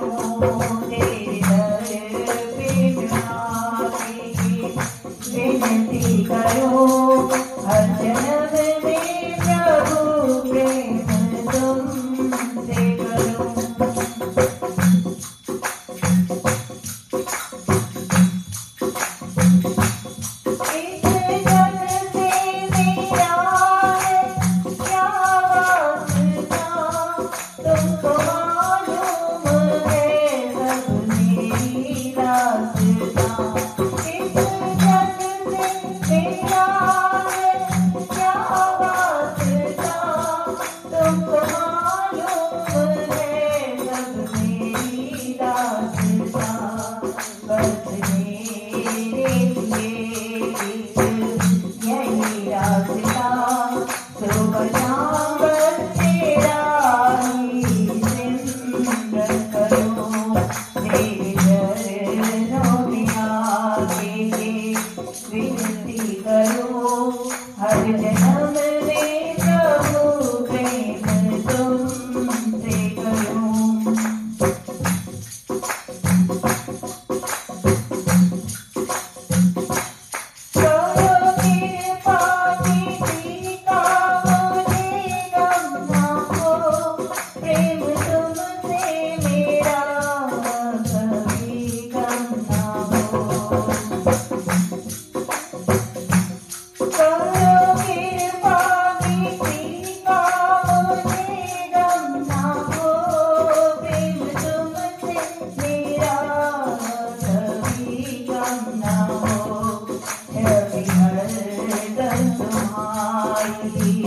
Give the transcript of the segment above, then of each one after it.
Oh.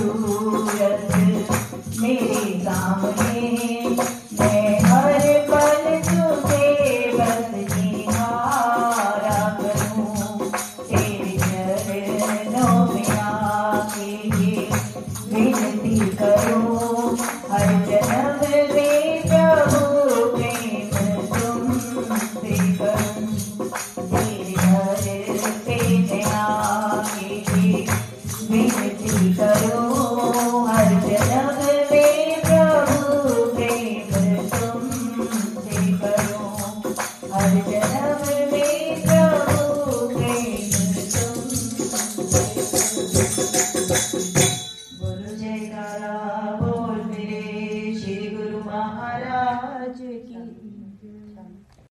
Hallelujah. Never